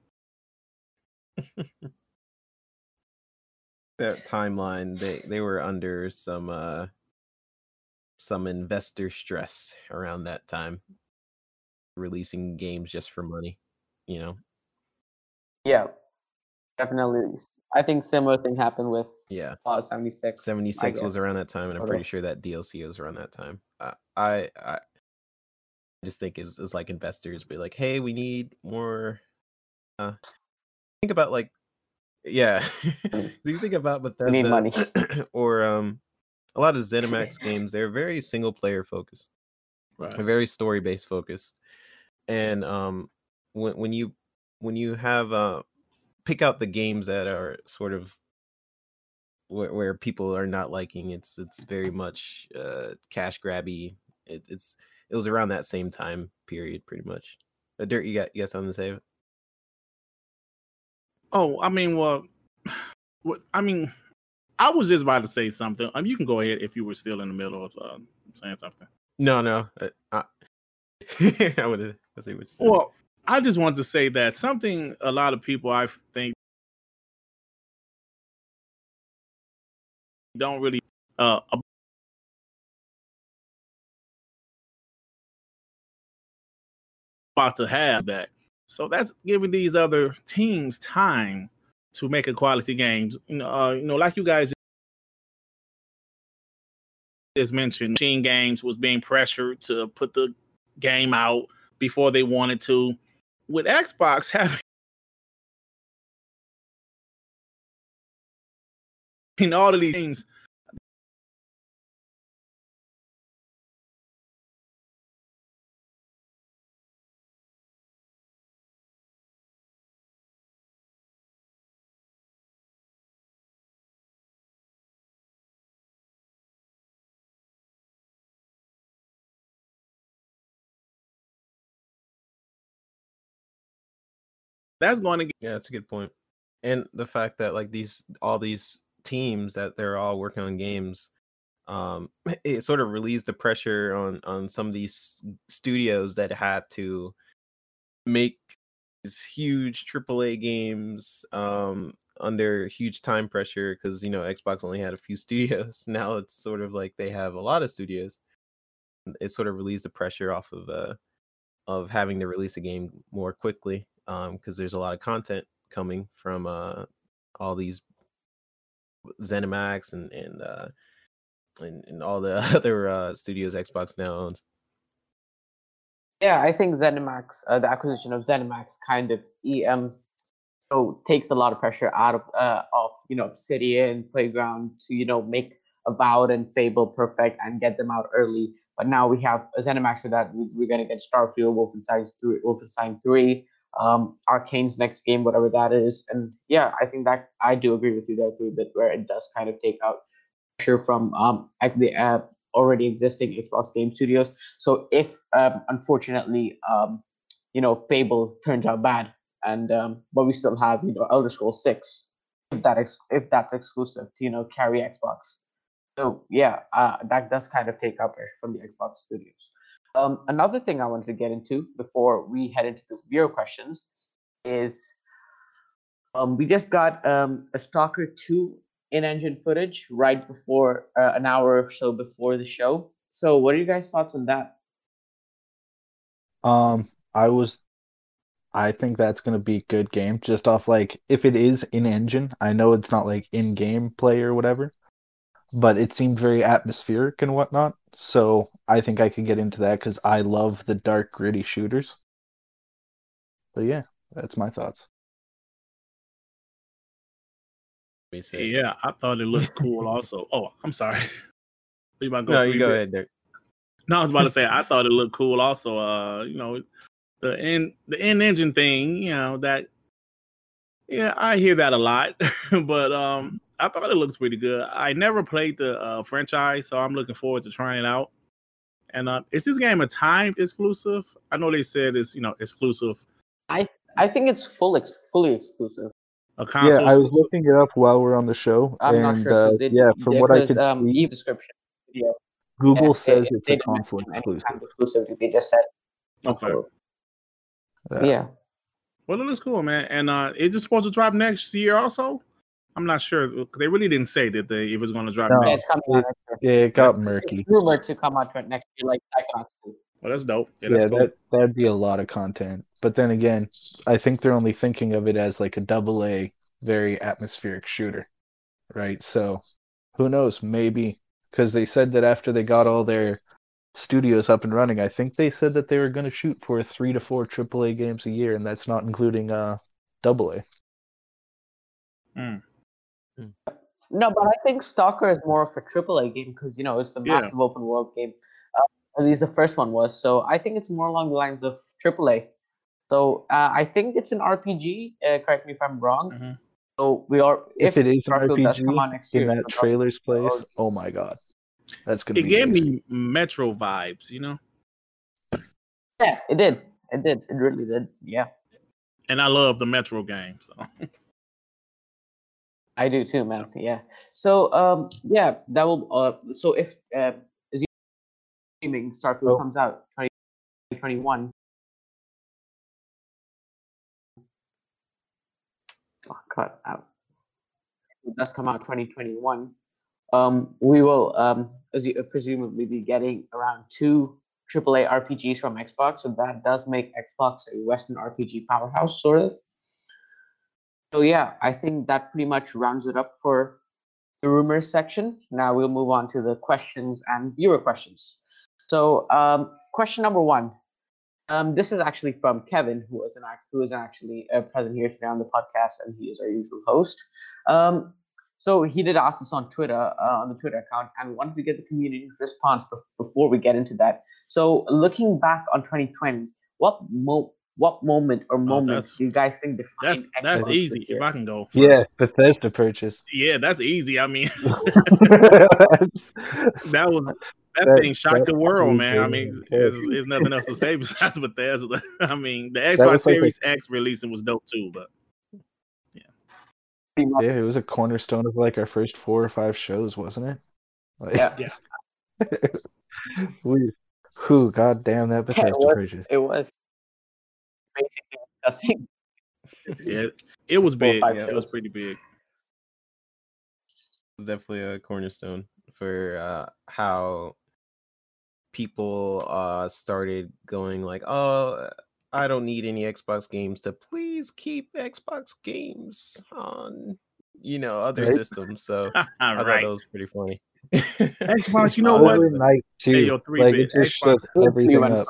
That timeline, they they were under some uh some investor stress around that time, releasing games just for money. You know. Yeah, definitely. I think similar thing happened with Yeah. Fallout 76. 76 was around that time, and I'm Sort pretty sure that DLC was around that time. Uh, I I just think it's, it's like investors be like, hey, we need more. Uh, think about like, yeah. Do you think about Bethesda need money. or um, a lot of ZeniMax games? They're very single player focused, Right. very story based focused, and um, when when you when you have uh pick out the games that are sort of where, where people are not liking it's it's very much uh cash grabby it, it's it was around that same time period pretty much uh, dirt you got you got something to say Oh, I mean, well, what I mean, I was just about to say something. Um, you can go ahead if you were still in the middle of uh, saying something. no no uh, I, I would have see what. Well, I just wanted to say that something a lot of people I think don't really uh about to have that. So that's giving these other teams time to make a quality games. You know, uh, you know, like you guys just mentioned, Machine Games was being pressured to put the game out before they wanted to. With Xbox having all of these games, that's going to get yeah that's a good point and the fact that like these all these teams that they're all working on games um it sort of relieves the pressure on on some of these studios that had to make these huge AAA games um under huge time pressure because you know Xbox only had a few studios. Now it's sort of like they have a lot of studios. It sort of relieves the pressure off of uh of having to release a game more quickly um because there's a lot of content coming from uh all these ZeniMax and and uh and, and all the other uh studios Xbox now owns. Yeah, I think ZeniMax, uh, the acquisition of ZeniMax, kind of em so takes a lot of pressure out of uh, of you know Obsidian, Playground to you know make Avowed and Fable perfect and get them out early. But now we have a ZeniMax for that. We, we're gonna get Starfield, Wolfenstein three, Wolfenstein three, um, Arkane's next game, whatever that is. And yeah, I think that I do agree with you there too, that where it does kind of take out pressure from um the uh, already existing Xbox game studios. So if um, unfortunately um, you know Fable turns out bad, and um, but we still have you know Elder Scrolls Six, if that ex- if that's exclusive to you know carry Xbox. So yeah, uh, that does kind of take out pressure from the Xbox studios. Um, another thing I wanted to get into before we head into the viewer questions is um, we just got um, a Stalker 2 in-engine footage right before uh, an hour or so before the show. So, what are you guys' thoughts on that? Um, I was, I think that's gonna be a good game. Just off like if it is in engine, I know it's not like in game play or whatever, but it seemed very atmospheric and whatnot. So I think I could get into that because I love the dark, gritty shooters. But yeah, that's my thoughts. Let me see. Yeah, I thought it looked cool. Also, oh, I'm sorry. You about to go No, through you go your- ahead, Dirt. No, I was about to say I thought it looked cool. Also, uh, you know, the in the in engine thing. You know that. Yeah, I hear that a lot, but um, I thought it looks pretty good. I never played the uh, franchise, so I'm looking forward to trying it out. And uh, is this game a timed exclusive? I know they said it's you know exclusive I I think it's full ex- fully exclusive. a console. Yeah, I was exclusive. looking it up while we're on the show, I'm and not sure. uh, 'cause they- yeah, from what I because, could um, see, description video. Google Yeah, says they- it's they a didn't console mention exclusive. exclusivity. They just said, Okay. Yeah. yeah. Well, it looks cool, man. And uh, is it supposed to drop next year also? I'm not sure. They really didn't say that they if it's going to drop No. Yeah, it's coming out next year. Yeah, it got It's murky. rumored to come out next year, like Psychonauts 2. Well, that's dope. Yeah, that's Yeah, cool. that that'd be a lot of content. But then again, I think they're only thinking of it as like a double A, very atmospheric shooter, right? So who knows? Maybe because they said that after they got all their studios up and running, I think they said that they were going to shoot for three to four AAA games a year, and that's not including uh double A. Mm. No, but I think Stalker is more of a AAA game because you know it's a Yeah. massive open world game. Uh, at least the first one was. So I think it's more along the lines of AAA. So uh, I think it's an RPG. Uh, correct me if I'm wrong. Mhm. So we are If, it is an Starfield does come RPG out next year, in that so trailer's place, Oh. oh my god, that's gonna It be gave amazing. me Metro vibes, you know. yeah, it did. It did. It really did. Yeah, And I love the Metro game. So I do too, man. Yeah. So um, yeah, that will. Uh, so if uh, assuming Starfield Oh. comes out 2021. Oh, cut out. It does come out 2021. Um, we will, um, as you, presumably, be getting around two AAA RPGs from Xbox. So that does make Xbox a Western RPG powerhouse, sort of. So yeah, I think that pretty much rounds it up for the rumors section. Now we'll move on to the questions and viewer questions. So um, question number one. Um, this is actually from Kevin, who is an who is actually uh, present here today on the podcast, and he is our usual host. Um, so he did ask us on Twitter, uh, on the Twitter account, and wanted to get the community response before we get into that. So looking back on 2020, what mo- what moment or moments Oh, do you guys think defined that's that's easy. If I can go first. Yeah, Bethesda purchase. Yeah, that's easy. I mean, that was that, That- thing shocked that the world, was man. I mean, there's, there's nothing else to say besides Bethesda. I mean, the was Xbox like a- Series X releasing was dope too, but Pretty much. yeah, it was a cornerstone of like our first four or five shows, wasn't it? Like, Yeah. Yeah. we, who, god damn that Bethesda was. purchase. It was basically discussing. yeah, it was big. Yeah, it was pretty big. It's definitely a cornerstone for uh, how people uh, started going like, "Oh, I don't need any Xbox games to please keep Xbox games on, you know, other Right. systems." So I thought right. that was pretty funny. Xbox, you know Really what? nice too. Hey, yo, three like bit it just Xbox. shook everything up.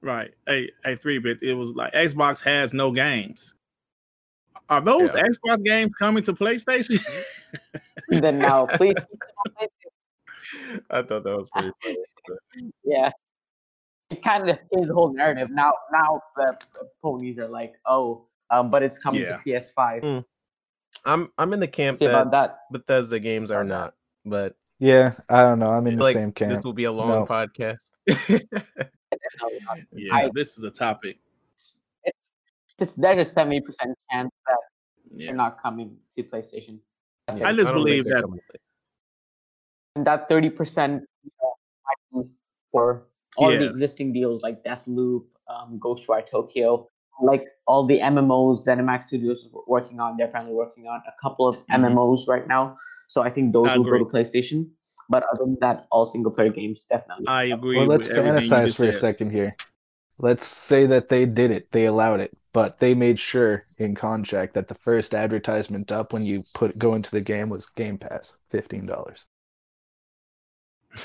From Right. A a three bit. It was like Xbox has no games. Are those Yeah. Xbox games coming to PlayStation? Then now, please, I thought that was pretty funny. yeah, it kind of changed the whole narrative. Now, now the ponies are like, oh, um, but it's coming Yeah. to PS5. Mm, I'm I'm in the camp See about that that? Bethesda games are not, but Yeah, I don't know. I'm in the like same camp. this will be a long No. podcast. No, not. yeah, I- this is a topic. It's just there's a seventy percent chance that Yeah. they're not coming to PlayStation. That's I just don't believe that- and that thirty percent you know, might be for all the existing deals like Deathloop, um, Ghostwire Tokyo, like all the MMOs ZeniMax Studios is working on. They're currently working on a couple of. MMOs right now. So I think those I will go to. PlayStation. But other than that, all single player games definitely. I agree. Well, let's with fantasize for a second here. Let's say that they did it, they allowed it, but they made sure in contract that the first advertisement up when you put go into the game was Game Pass, fifteen dollars.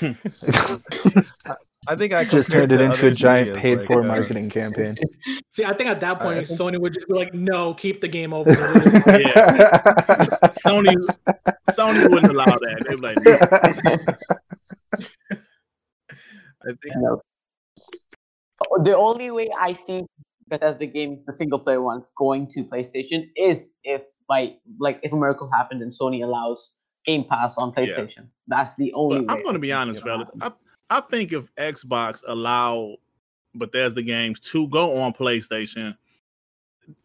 I think I Just turned it into a giant studios, paid like, for uh, marketing campaign. See, I think at that point, I Sony would just be like, "No, keep the game over." Sony, Sony wouldn't allow that. They'd be like, "No." I think No. The only way I see Bethesda games, the game, the single player ones, going to PlayStation is if by like if a miracle happened and Sony allows Game Pass on Yeah. PlayStation. That's the only But way. I'm going to be I think honest, it'll fellas. Happen. I, I think if Xbox allow Bethesda games to go on PlayStation,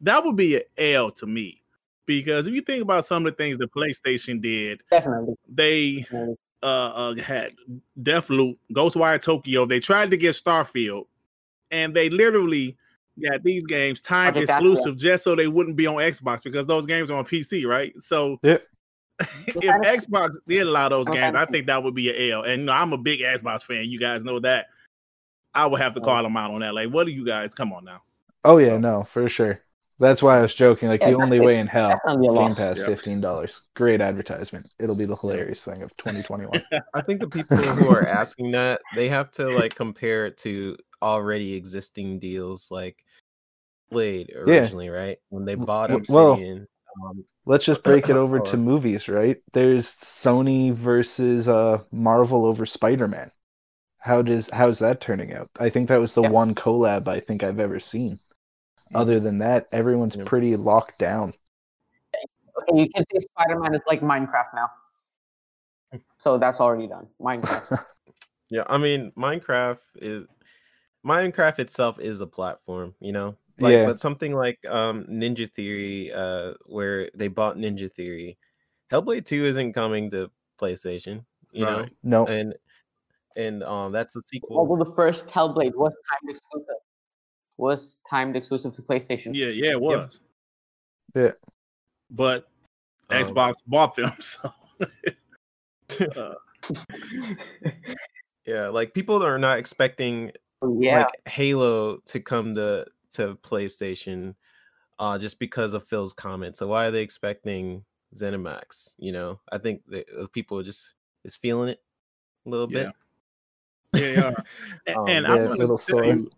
that would be an L to me. Because if you think about some of the things that PlayStation did, Definitely. they definitely. uh, uh had Deathloop, Ghostwire Tokyo. They tried to get Starfield, and they literally got these games timed exclusive just so they wouldn't be on Xbox because those games are on PC, right? So Yeah. if Xbox did allow those games, I think that would be an L. And you know, I'm a big Xbox fan. You guys know that. I would have to call them out on that. Like, what do you guys? Come on now. Oh yeah, So- no, for sure. That's why I was joking. Like Yeah, the only way in hell, Definitely a Game. Pass Yeah. fifteen dollars. Great advertisement. It'll be the hilarious thing of 2021. I think the people who are asking that they have to like compare it to already existing deals like Blade originally, right? When they bought w- well, um, Let's just break it over to movies, right? There's Sony versus uh Marvel over Spider-Man. How does how's that turning out? I think that was the Yeah. one collab I think I've ever seen. Other than that, everyone's Yeah. pretty locked down. Okay, you can say Spider-Man is like Minecraft now. So that's already done. Minecraft. yeah, I mean Minecraft is Minecraft itself is a platform, you know? Like Yeah. but something like um Ninja Theory, uh where they bought Ninja Theory. Hellblade 2 isn't coming to PlayStation, you know? Right. No, And and um that's a sequel. Although the first Hellblade was timed exclusive. Was timed exclusive to PlayStation. Yeah, yeah, it was. Yeah. But Um, Xbox bought them, so uh, Yeah, like people are not expecting yeah. like Halo to come to to PlayStation uh just because of Phil's comment. So why are they expecting ZeniMax? You know, I think the, the people just is feeling it a little bit. yeah, they are. Um, and yeah, I'm gonna tell you,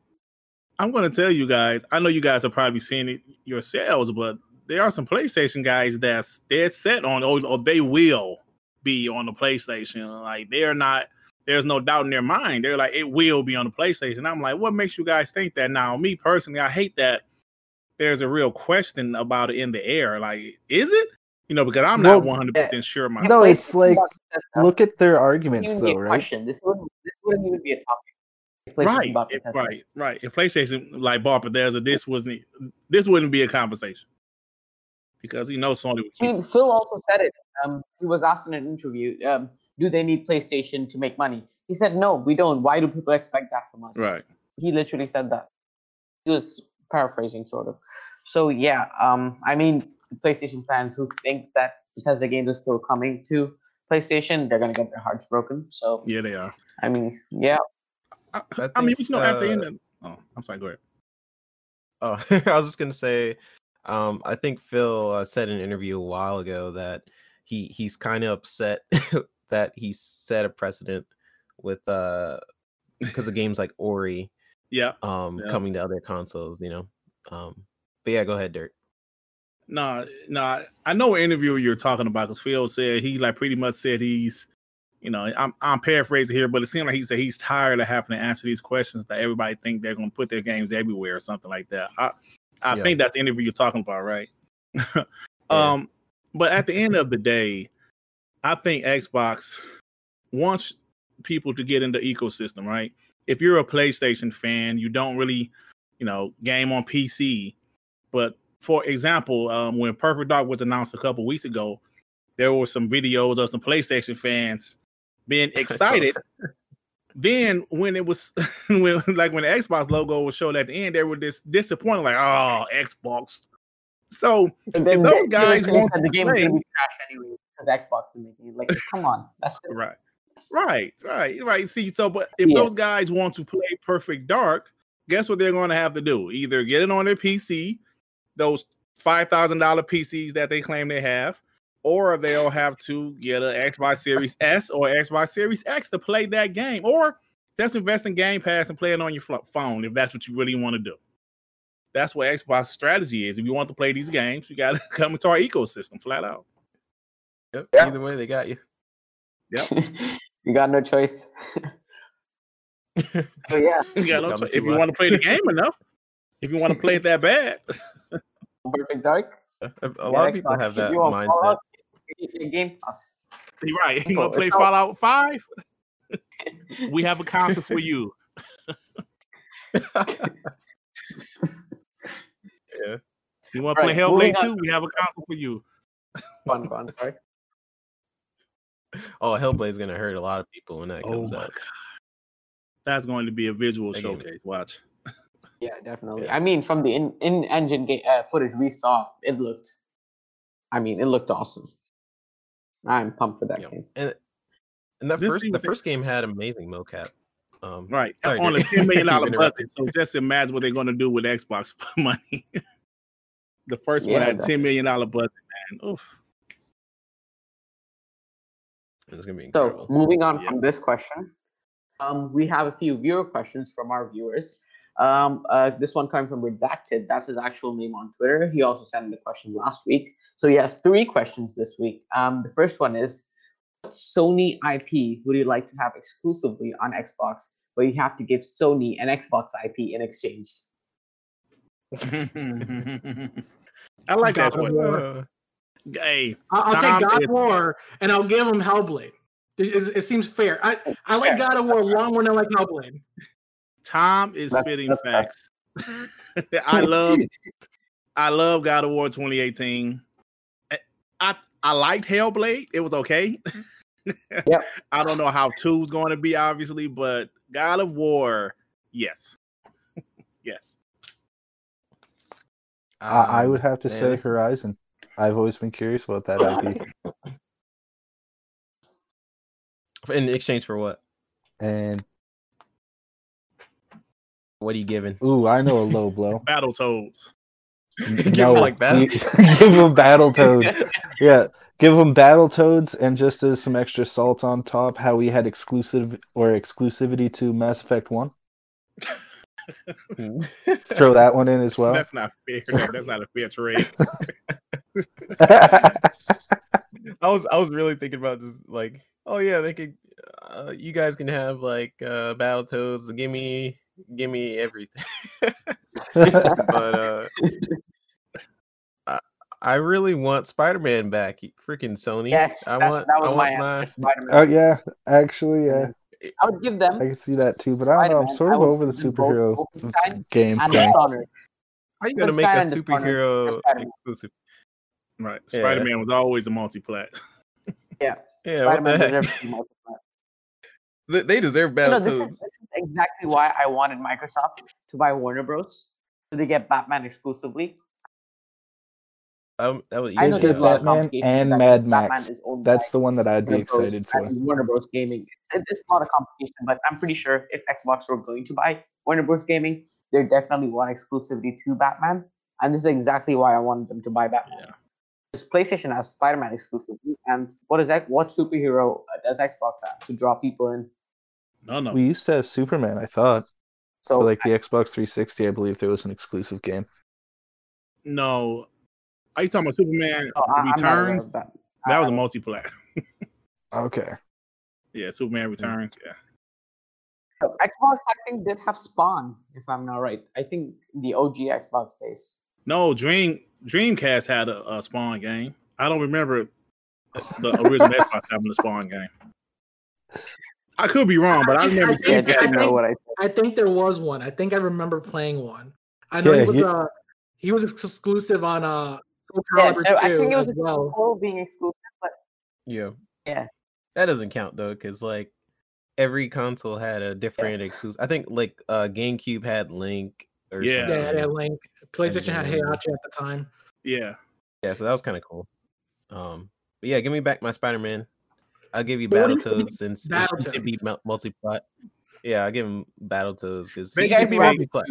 I'm gonna tell you guys. I know you guys are probably seeing it yourselves, but there are some PlayStation guys that's dead set on, or, or they will be on the PlayStation. Like they're not. There's no doubt in their mind. They're like, it will be on the PlayStation. I'm like, what makes you guys think that? Now, me personally, I hate that. There's a real question about it in the air. Like, is it? You know, because I'm not Well, 100 percent sure myself. No, it's like, look at their arguments though, right? question. This wouldn't, this wouldn't even be a topic. right, bought if- right, right. If PlayStation like bought Bethesda, this wasn't this wouldn't be a conversation because he knows Sony would I mean, Phil also said it. Um, he was asked in an interview, um, "Do they need PlayStation to make money?" He said, "No, we don't. Why do people expect that from us?" Right. He literally said that. He was paraphrasing, sort of. So yeah, um, I mean, the PlayStation fans who think that Bethesda games are still coming to PlayStation, they're gonna get their hearts broken. So Yeah, they are. I mean, yeah, I, I I mean, think, you know, at the uh, end of oh, I'm sorry. Go ahead. Oh, I was just gonna say, um, I think Phil uh, said in an interview a while ago that he he's kind of upset that he set a precedent with uh because of games like Ori Yeah. um Yeah. coming to other consoles, you know. Um, but yeah, go ahead, Dirt. No, no, I- I know what interview you're talking about because Phil said he like pretty much said he's, you know, I'm I'm paraphrasing here, but it seemed like he said he's tired of having to answer these questions that everybody think they're gonna put their games everywhere or something like that. I I Yeah. think that's the interview you're talking about, right? um, but at the end of the day, I think Xbox wants people to get into the ecosystem, right? If you're a PlayStation fan, you don't really, you know, game on PC. But for example, um, when Perfect Dark was announced a couple weeks ago, there were some videos of some PlayStation fans being excited. then when it was when like when the Xbox logo was shown at the end, they were dis- disappointed, like, oh, Xbox. So And then those they- they guys want said to the game play- gonna be trash anyway because Xbox is making it. Like, come on, that's just- Right. Right, right, right. See, so but if Yeah. those guys want to play Perfect Dark, guess what they're going to have to do? Either get it on their PC, those five thousand dollar PCs that they claim they have, or they'll have to get an Xbox Series S or Xbox Series X to play that game, or just invest in Game Pass and play it on your phone if that's what you really want to do. That's what Xbox strategy is. If you want to play these games, you got to come into our ecosystem flat out. Yep. Yeah. Either way, they got you. you got no choice. so yeah, You got no Coming choice. if you us. want to play the game enough, if you want to play it that bad, Perfect Dark. A, a lot of people Xbox, have that mindset. Fallout, Game Pass. you're right. You want to play It's Fallout Five? we have a console for you. Yeah. You want to play Right, Hellblade moving 2? We have a console for you. Fun, fun. Sorry. Oh, Hellblade's gonna hurt a lot of people when that Oh comes my out. god, that's going to be a visual That game- showcase. Watch. Yeah, definitely. Yeah. I mean, from the in in engine ga- uh, footage we saw, it looked. I mean, it looked awesome. I'm pumped for that Yeah. game. And and that Just first the what first game had amazing mocap. Um, Right Sorry, on a ten million dollar budget. So just imagine what they're going to do with Xbox money. the first one Yeah, had ten million dollar budget, man. Oof. It's gonna be So moving on Yeah. from this question, um, we have a few viewer questions from our viewers. Um, uh, this one coming from Redacted. That's his actual name on Twitter. He also sent the question last week. So he has three questions this week. Um, the first one is, what Sony IP would you like to have exclusively on Xbox, but you have to give Sony an Xbox IP in exchange? I like that God of one. War. Hey, I'll, I'll Tom take God of War and I'll give him Hellblade. It, it- it seems fair. I, I like God of War a lot more than I like Hellblade. Tom is spitting facts. I love I love God of War 2018. I I, I liked Hellblade. It was okay. Yep. I don't know how two's going to be, obviously, but God of War, yes. yes. I, I um, would have to man, say Horizon. I've always been curious about that IP. in exchange for what? And What are you giving? ooh, I know a low blow. Battletoads. Give him, like, we- Battletoads? give him Battletoads. Yeah, give him Battletoads, and just as some extra salt on top, how we had exclusive or exclusivity to Mass Effect One. Throw that one in as well. That's not fair. That's not a fair trade. I was I was really thinking about just like, oh yeah, they could. Uh, you guys can have like uh, Battletoads. Give me, give me everything. but uh, I, I really want Spider-Man back. Freaking Sony. Yes, I want. that was I want my. answer. Spider-Man. oh yeah, actually, yeah, I would give them I can see that too. But I don't know. I'm sort of over the give both superhero game. and thing. Dishonored. How you gonna make a and Dishonored for superhero exclusive? Right. Yeah. Spider Man was always a multiplat. Yeah, Yeah, Spider-Man heck? deserves to be multiplayer. They, they deserve You know, this is, this is exactly why I wanted Microsoft to buy Warner Bros. So they get Batman exclusively. Um, that would I know there's get a lot of Batman complications and that Mad Batman Max. is owned That's by the one that I'd be Warner Bros. excited for. and Warner Bros. Gaming. It's, it's a lot of competition, but I'm pretty sure if Xbox were going to buy Warner Bros. Gaming, they definitely want exclusivity to Batman. And this is exactly why I wanted them to buy Batman. Yeah. Because PlayStation has Spider-Man exclusively, and what is that? What superhero uh, does Xbox have to draw people in? No, no. We used to have Superman. I thought So for like the Xbox 360. I believe there was an exclusive game. no. Are you talking about Superman oh, I- I'm not aware Returns? of that. That was I- a multiplat. Okay. yeah, Superman Returns. Yeah. So Xbox, I think, did have Spawn, if I'm not right. I think the OG Xbox days. No, Dream Dreamcast had a, a Spawn game. I don't remember the original Xbox having a Spawn game. I could be wrong, but I I remember think- Yeah, think- I know think- what I I think there was one. I think I remember playing one. I know Yeah, he was he- uh he was exclusive on uh Soul Yeah, Calibur I think it was as well. being exclusive, but Yeah. Yeah. That doesn't count though, because like every console had a different Yes. exclusive. I think like uh GameCube had Link or Yeah. something. Yeah, yeah, Link. PlayStation had then- Heihachi at the time. yeah. Yeah, so that was kind of cool. Um, but yeah, give me back my Spider-Man. I'll give you But what do Battletoads since it should be multi-plat. Yeah, I'll give him Battletoads because They you he guys should be multi-plat.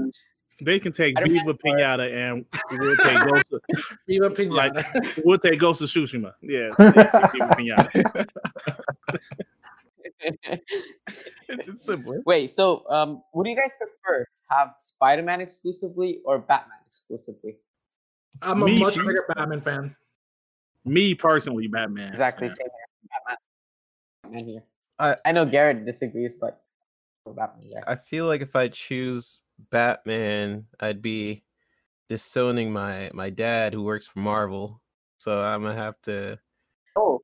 They can take Spider-Man Viva Pinata and we'll take Ghost of, Viva Pinata. like we'll take Ghost of Tsushima. Yeah. Viva Pinata. It's, it's simple. Wait, so um, would you guys prefer have Spider-Man exclusively or Batman exclusively? I'm a Me much too. bigger Batman fan. Me personally, Batman. Exactly, Yeah. same here. Batman. Batman here. I- I know Garrett disagrees, but for Batman, yeah. I feel like if I choose Batman, I'd be disowning my my dad who works for Marvel. So I'm gonna have to Oh,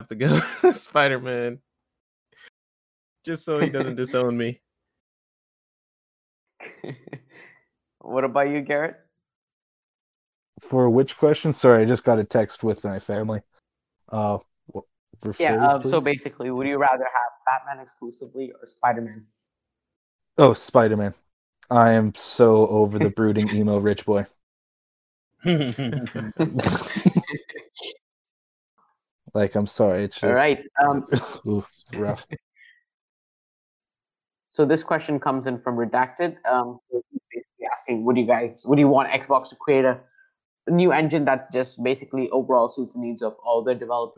have to go Spider-Man, just so he doesn't disown me. what about you, Garrett? For which question? Sorry, I just got a text with my family. Uh, wh- Rephrase, Yeah. Uh, so basically, would you rather have Batman exclusively or Spider Man? Oh, Spider Man. I am so over the brooding emo rich boy. like, I'm sorry. It's just All right. Um, oof, rough. so this question comes in from Redacted. Um, basically asking, would you guys, would you want Xbox to create a new engine that just basically overall suits the needs of all the developers?